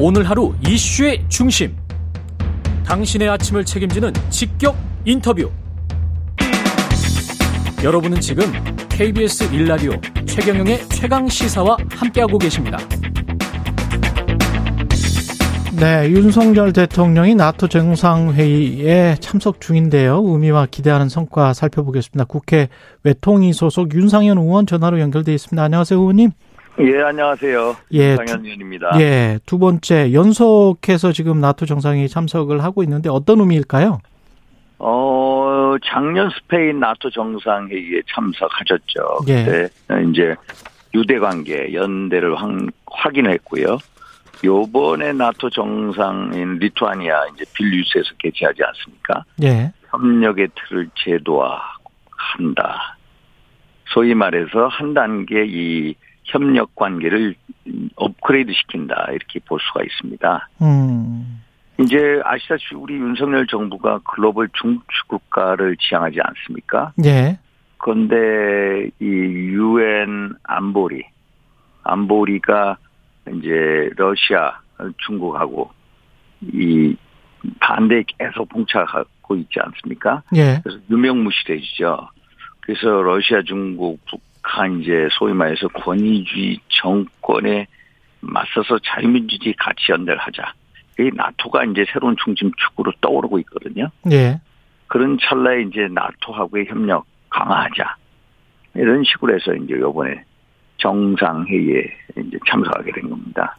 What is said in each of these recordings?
오늘 하루 이슈의 중심. 당신의 아침을 책임지는 직격 인터뷰. 여러분은 지금 KBS 일라디오 최경영의 최강 시사와 함께하고 계십니다. 네, 윤석열 대통령이 나토 정상회의에 참석 중인데요. 의미와 기대하는 성과 살펴보겠습니다. 국회 외통위 소속 윤상현 의원 전화로 연결돼 있습니다. 안녕하세요, 의원님. 예, 안녕하세요. 예, 윤상현 의원입니다. 예, 두 번째 연속해서 지금 나토 정상회의 참석을 하고 있는데 어떤 의미일까요? 어, 작년 스페인 나토 정상회의에 참석하셨죠. 예. 그때 이제 유대 관계 연대를 확, 확인했고요. 요번에 나토 정상인 리투아니아 이제 빌뉴스에서 개최하지 않습니까? 예. 협력의 틀을 제도화한다. 소위 말해서 한 단계 이 협력 관계를 업그레이드 시킨다. 이렇게 볼 수가 있습니다. 음. 이제 아시다시피 우리 윤석열 정부가 글로벌 중추 국가를 지향하지 않습니까? 예. 그런데 이 유엔 안보리, 안보리가 이제 러시아, 중국하고 이 반대에 계속 봉착하고 있지 않습니까? 예. 그래서 유명무실해지죠. 그래서 러시아, 중국, 북 한 이제 소위 말해서 권위주의 정권에 맞서서 자유민주주의 가치 연대를 하자. 이 나토가 이제 새로운 중심축으로 떠오르고 있거든요. 예. 그런 찰나에 이제 나토하고의 협력 강화하자. 이런 식으로 해서 이제 요번에 정상회의에 이제 참석하게 된 겁니다.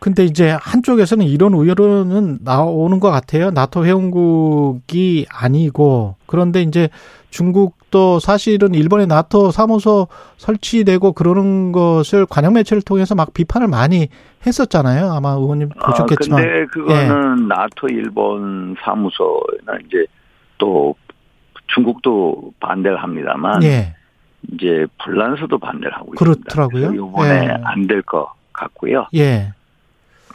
근데 이제 한쪽에서는 이런 우려는 나오는 것 같아요. 나토 회원국이 아니고 그런데 이제 중국 도 사실은 일본의 나토 사무소 설치되고 그러는 것을 관영 매체를 통해서 막 비판을 많이 했었잖아요. 아마 의원님 보셨겠지만. 아, 근데 그거는 예. 나토 일본 사무소나 이제 또 중국도 반대를 합니다만 예. 이제 불란서도 반대를 하고 그렇더라고요. 있습니다. 이번에 예. 안될 것 같고요. 예.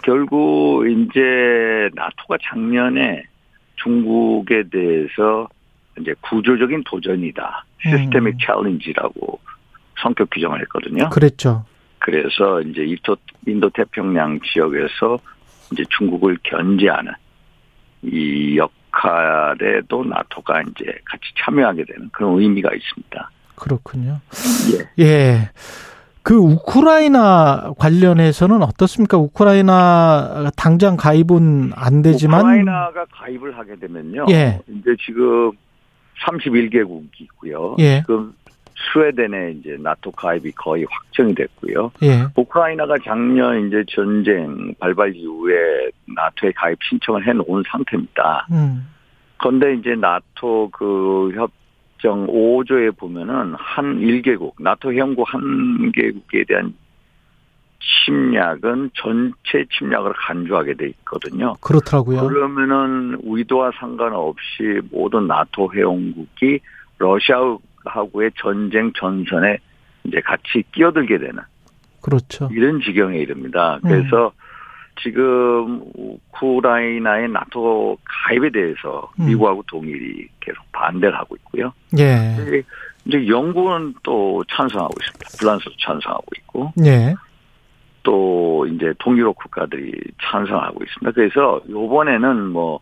결국 이제 나토가 작년에 중국에 대해서 이제 구조적인 도전이다. 시스테믹 챌린지라고 성격 규정을 했거든요. 그랬죠. 그래서 이제 인도, 인도 태평양 지역에서 이제 중국을 견제하는 이 역할에도 나토가 이제 같이 참여하게 되는 그런 의미가 있습니다. 그렇군요. 예. 예. 그 우크라이나 관련해서는 어떻습니까? 우크라이나 당장 가입은 안 되지만 우크라이나가 가입을 하게 되면요. 예. 이제 지금 31개국이고요. 예. 지금 스웨덴에 이제 나토 가입이 거의 확정이 됐고요. 예. 우크라이나가 작년 이제 전쟁 발발 이후에 나토에 가입 신청을 해 놓은 상태입니다. 음. 그런데 이제 나토 그 협정 5조에 보면은 한 1개국, 나토 회원국 한 개국에 대한 침략은 전체 침략을 간주하게 돼 있거든요. 그렇더라고요. 그러면은 의도와 상관없이 모든 나토 회원국이 러시아하고의 전쟁 전선에 이제 같이 끼어들게 되는 그렇죠. 이런 지경에 이릅니다. 그래서 음. 지금 우크라이나의 나토 가입에 대해서 음. 미국하고 동일이 계속 반대를 하고 있고요. 예. 이제 영국은 또 찬성하고 있습니다. 불란서도 찬성하고 있고. 예. 또 이제 동유럽 국가들이 찬성하고 있습니다. 그래서 요번에는 뭐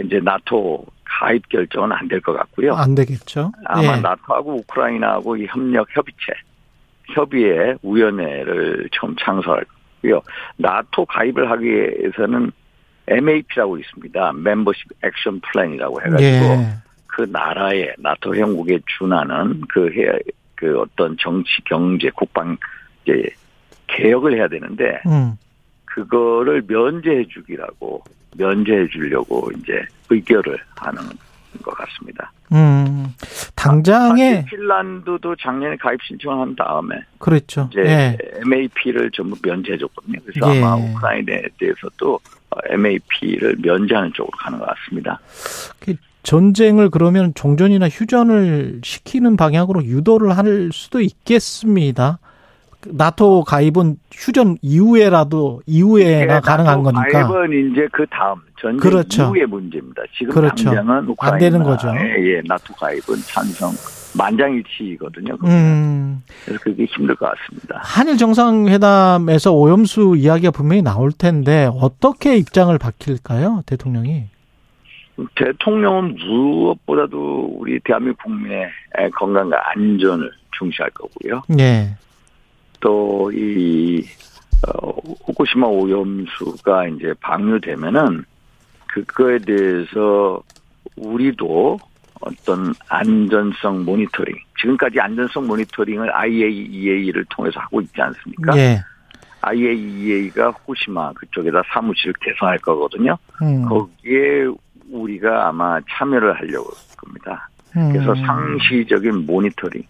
이제 나토 가입 결정은 안 될 것 같고요. 안 되겠죠. 아마 예. 나토하고 우크라이나하고 이 협력 협의체 협의회 위원회를 처음 창설하고요. 나토 가입을 하기 위해서는 MAP라고 있습니다. 멤버십 액션 플랜이라고 해가지고 예. 그 나라의 나토 형국에 준하는 그 해, 그 어떤 정치, 경제, 국방 이제 개혁을 해야 되는데 음. 그거를 면제해 주기라고 면제해 주려고 이제 의결을 하는 것 같습니다. 음. 당장에 사실 핀란드도 작년에 가입 신청을 한 다음에 그렇죠. 이제 예. MAP를 전부 면제해 줬거든요. 그래서 예. 아마 우크라이나에 대해서도 MAP를 면제하는 쪽으로 가는 것 같습니다. 그 전쟁을 그러면 종전이나 휴전을 시키는 방향으로 유도를 할 수도 있겠습니다. 나토 가입은 휴전 이후에라도 이후에나 가능한 거니까. 가입은 이제 그 다음 전쟁 그렇죠. 이후의 문제입니다. 지금 그렇죠. 당장은 안 되는 거죠. 예, 나토 가입은 찬성 만장일치거든요. 음. 그래서 그게 힘들 것 같습니다. 한일 정상회담에서 오염수 이야기가 분명히 나올 텐데 어떻게 입장을 밝힐까요, 대통령이? 대통령은 무엇보다도 우리 대한민국 국민의 건강과 안전을 중시할 거고요. 예. 또이 어, 후쿠시마 오염수가 이제 방류되면은 그거에 대해서 우리도 어떤 안전성 모니터링, 지금까지 안전성 모니터링을 IAEA를 통해서 하고 있지 않습니까? 예. IAEA가 후쿠시마 그쪽에다 사무실을 개설할 거거든요. 음. 거기에 우리가 아마 참여를 하려고 할 겁니다. 그래서 음. 상시적인 모니터링의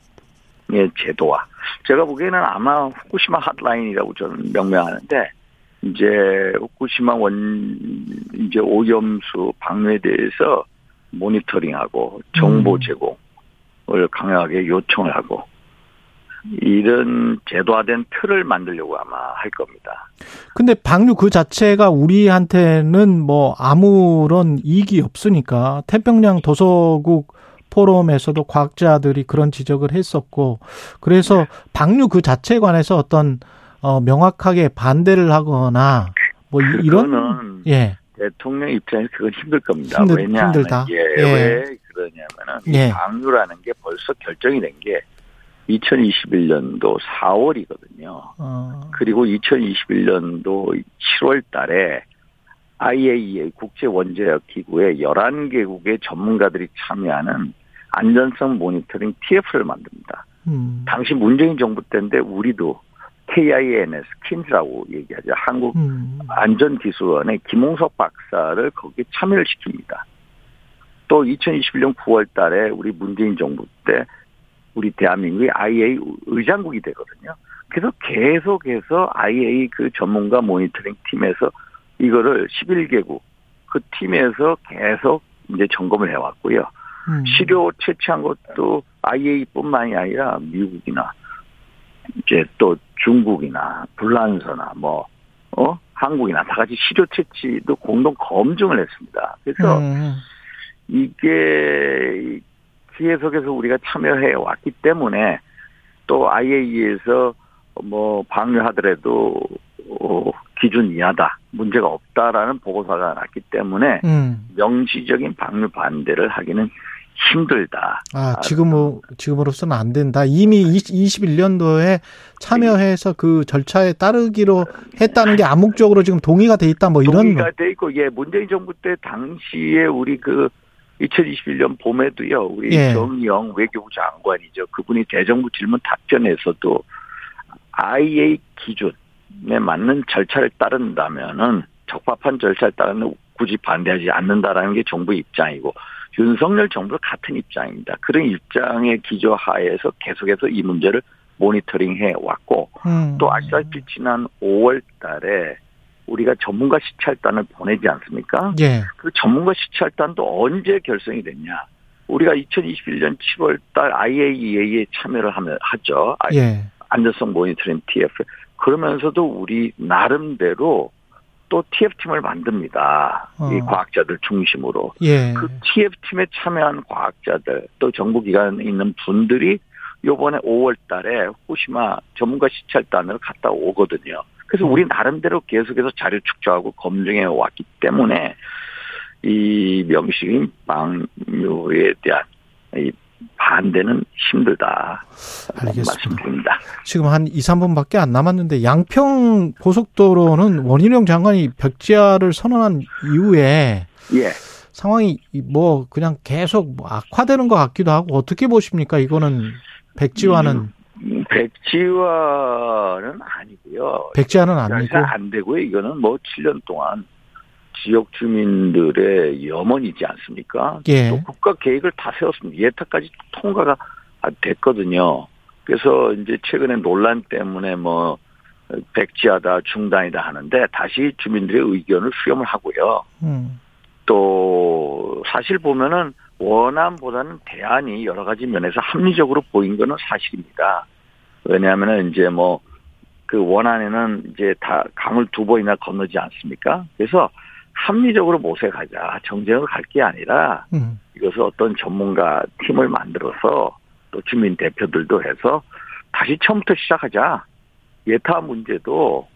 제도화. 제가 보기에는 아마 후쿠시마 핫라인이라고 저는 명명하는데 이제 후쿠시마 원 이제 오염수 방류에 대해서 모니터링하고 정보 음. 제공을 강하게 요청을 하고 이런 제도화된 틀을 만들려고 아마 할 겁니다. 근데 방류 그 자체가 우리한테는 뭐 아무런 이익이 없으니까 태평양 도서국 포럼에서도 과학자들이 그런 지적을 했었고 그래서 방류 그 자체에 관해서 어떤 어 명확하게 반대를 하거나 뭐 이- 이런 예. 대통령 입장에서 그건 힘들 겁니다. 힘들- 왜냐하면 힘들다. 이게 예. 왜 그러냐면은 예. 이 방류라는 게 벌써 결정이 된 게 2021년도 4월이거든요. 어. 그리고 2021년도 7월 달에 IAEA 국제 원자력 기구의 11개국의 전문가들이 참여하는 안전성 모니터링 TF를 만듭니다. 음. 당시 문재인 정부 때인데 우리도 KINS, 킨즈라고 얘기하죠. 한국 음. 안전기술원의 김홍석 박사를 거기에 참여를 시킵니다. 또 2021년 9월 달에 우리 문재인 정부 때 우리 대한민국이 IA 의장국이 되거든요. 그래서 계속해서 IA 그 전문가 모니터링 팀에서 이거를 11개국 그 팀에서 계속 이제 점검을 해왔고요. 음. 시료 채취한 것도 IA뿐만이 아니라 미국이나 이제 또 중국이나 불란서나 뭐 어? 한국이나 다 같이 시료 채취도 공동 검증을 했습니다. 그래서 음. 이게 계속해서 우리가 참여해 왔기 때문에 또 IAEA에서 뭐 방류하더라도 어, 기준 이하다 문제가 없다라는 보고서가 났기 때문에 음. 명시적인 방류 반대를 하기는 힘들다. 아, 지금, 지금으로서는 안 된다. 이미 21년도에 참여해서 그 절차에 따르기로 했다는 게 암묵적으로 지금 동의가 돼 있다. 뭐 이런. 동의가 돼 있고 예 문재인 정부 때 당시에 우리 그 2021년 봄에도요 우리 예. 정영 외교부 장관이죠 그분이 대정부 질문 답변에서도 IA 기준에 맞는 절차를 따른다면은 적합한 절차를 따르면 굳이 반대하지 않는다라는 게 정부의 입장이고 윤석열 정부 같은 입장입니다. 그런 입장의 기조하에서 계속해서 이 문제를 모니터링해 왔고 음. 또 아시다시피 지난 5월 달에 우리가 전문가 시찰단을 보내지 않습니까? 예. 그 전문가 시찰단도 언제 결성이 됐냐? 우리가 2021년 7월 달 IAEA에 참여를 하면 하죠. 아, 예. 안전성 모니터링 TF. 그러면서도 우리 나름대로 또 TF팀을 만듭니다. 어. 이 과학자들 중심으로. 예. 그 TF팀에 참여한 과학자들 또 정부기관에 있는 분들이 요번에 5월 달에 후쿠시마 전문가 시찰단을 갔다 오거든요. 그래서 우리 나름대로 계속해서 자료 축적하고 검증해 왔기 때문에 이 명식인 방류에 대한 이 반대는 힘들다. 알겠습니다. 지금 한 2, 3분밖에 안 남았는데 양평 고속도로는 원희룡 장관이 벽지화를 선언한 이후에 예. 상황이 뭐 그냥 계속 뭐 악화되는 것 같기도 하고 어떻게 보십니까? 이거는 백지화는 음, 백지화는 아니고요. 백지화는 아니고 안 되고요. 이거는 뭐 7년 동안 지역 주민들의 염원이지 않습니까? 예. 또 국가 계획을 다 세웠습니다. 예타까지 통과가 됐거든요. 그래서 이제 최근에 논란 때문에 뭐 백지하다 중단이다 하는데 다시 주민들의 의견을 수렴을 하고요. 음. 또 사실 보면은 원안보다는 대안이 여러 가지 면에서 합리적으로 보인 거는 사실입니다. 왜냐하면은 이제 뭐 그 원안에는 이제 다 강을 두 번이나 건너지 않습니까? 그래서 합리적으로 모색하자 정쟁을 갈 게 아니라 음. 이것을 어떤 전문가 팀을 만들어서 또 주민 대표들도 해서 다시 처음부터 시작하자. 예타 문제도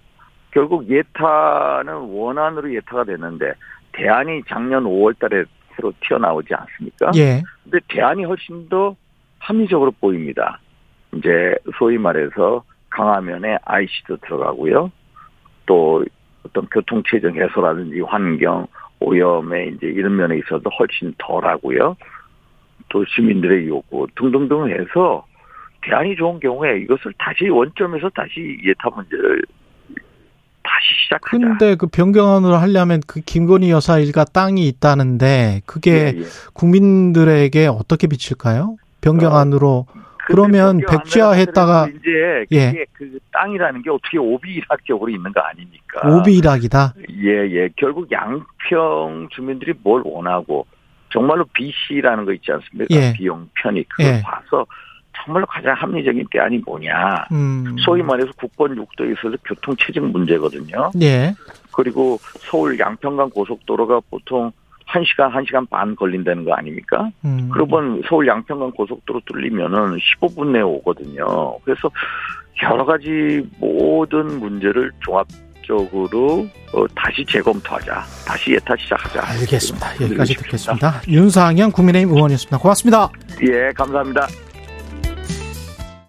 결국 예타는 원안으로 예타가 됐는데 대안이 작년 5월 달에 새로 튀어나오지 않습니까? 예. 근데 대안이 훨씬 더 합리적으로 보입니다. 이제 소위 말해서 강화면에 IC도 들어가고요. 또 어떤 교통 체증 해소라든지 환경, 오염에 이제 이런 면에 있어서 훨씬 덜하고요. 또 시민들의 요구 등등등 해서 대안이 좋은 경우에 이것을 다시 원점에서 다시 예타 문제를 다시 시작하자. 근데 그 변경안으로 하려면 그 김건희 여사 일가 땅이 있다는데 그게 예, 예. 국민들에게 어떻게 비칠까요? 변경안으로 그러면 백지화했다가 이제 예. 그게 그 땅이라는 게 어떻게 오비락적으로 있는 거 아닙니까? 오비락이다. 예, 예. 결국 양평 주민들이 뭘 원하고 정말로 BC라는 거 있지 않습니까? 예. 비용 편익 그걸 예. 봐서 정말로 가장 합리적인 대안이 뭐냐. 음. 소위 말해서 국권 육도에 있어서 교통 체증 문제거든요. 예. 그리고 서울 양평간 고속도로가 보통 1시간, 1시간 반 걸린다는 거 아닙니까? 음. 그러면 서울 양평간 고속도로 뚫리면은 15분 내에 오거든요. 그래서 여러 가지 모든 문제를 종합적으로 어, 다시 재검토하자. 다시 예타 시작하자. 알겠습니다. 여기까지. 듣겠습니다. 윤상현 국민의힘 의원이었습니다. 고맙습니다. 예, 감사합니다.